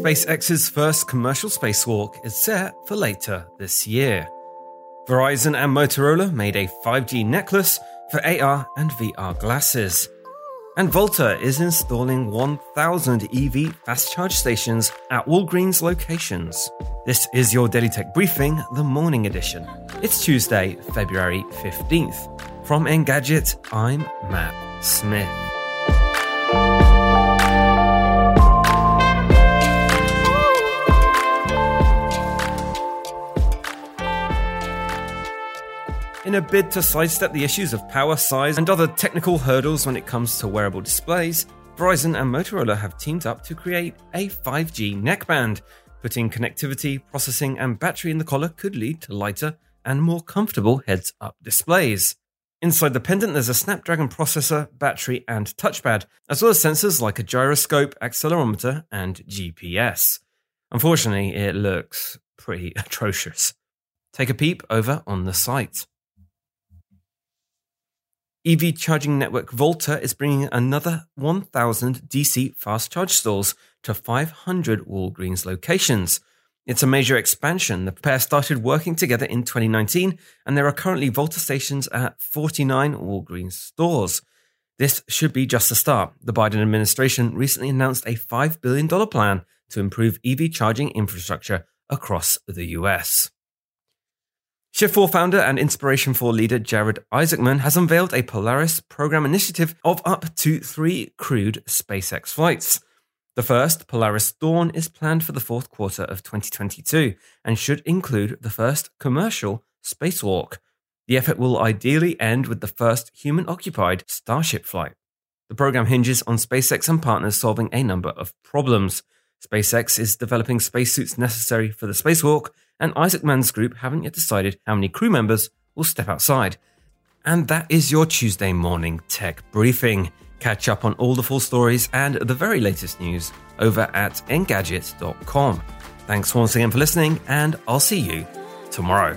SpaceX's first commercial spacewalk is set for later this year. Verizon and Motorola made a 5G necklace for AR and VR glasses. And Volta is installing 1,000 EV fast charge stations at Walgreens locations. This is your Daily Tech Briefing, the morning edition. It's Tuesday, February 15th. From Engadget, I'm Matt Smith. In a bid to sidestep the issues of power, size, and other technical hurdles when it comes to wearable displays, Verizon and Motorola have teamed up to create a 5G neckband. Putting connectivity, processing, and battery in the collar could lead to lighter and more comfortable heads up displays. Inside the pendant, there's a Snapdragon processor, battery, and touchpad, as well as sensors like a gyroscope, accelerometer, and GPS. Unfortunately, it looks pretty atrocious. Take a peep over on the site. EV charging network Volta is bringing another 1,000 DC fast charge stalls to 500 Walgreens locations. It's a major expansion. The pair started working together in 2019, and there are currently Volta stations at 49 Walgreens stores. This should be just a start. The Biden administration recently announced a $5 billion plan to improve EV charging infrastructure across the US. Shift4 founder and Inspiration4 leader Jared Isaacman has unveiled a Polaris program initiative of up to three crewed SpaceX flights. The first, Polaris Dawn, is planned for the fourth quarter of 2022 and should include the first commercial spacewalk. The effort will ideally end with the first human occupied Starship flight. The program hinges on SpaceX and partners solving a number of problems. SpaceX is developing spacesuits necessary for the spacewalk, and Isaacman's group haven't yet decided how many crew members will step outside. And that is your Tuesday morning tech briefing. Catch up on all the full stories and the very latest news over at engadget.com. Thanks once again for listening, and I'll see you tomorrow.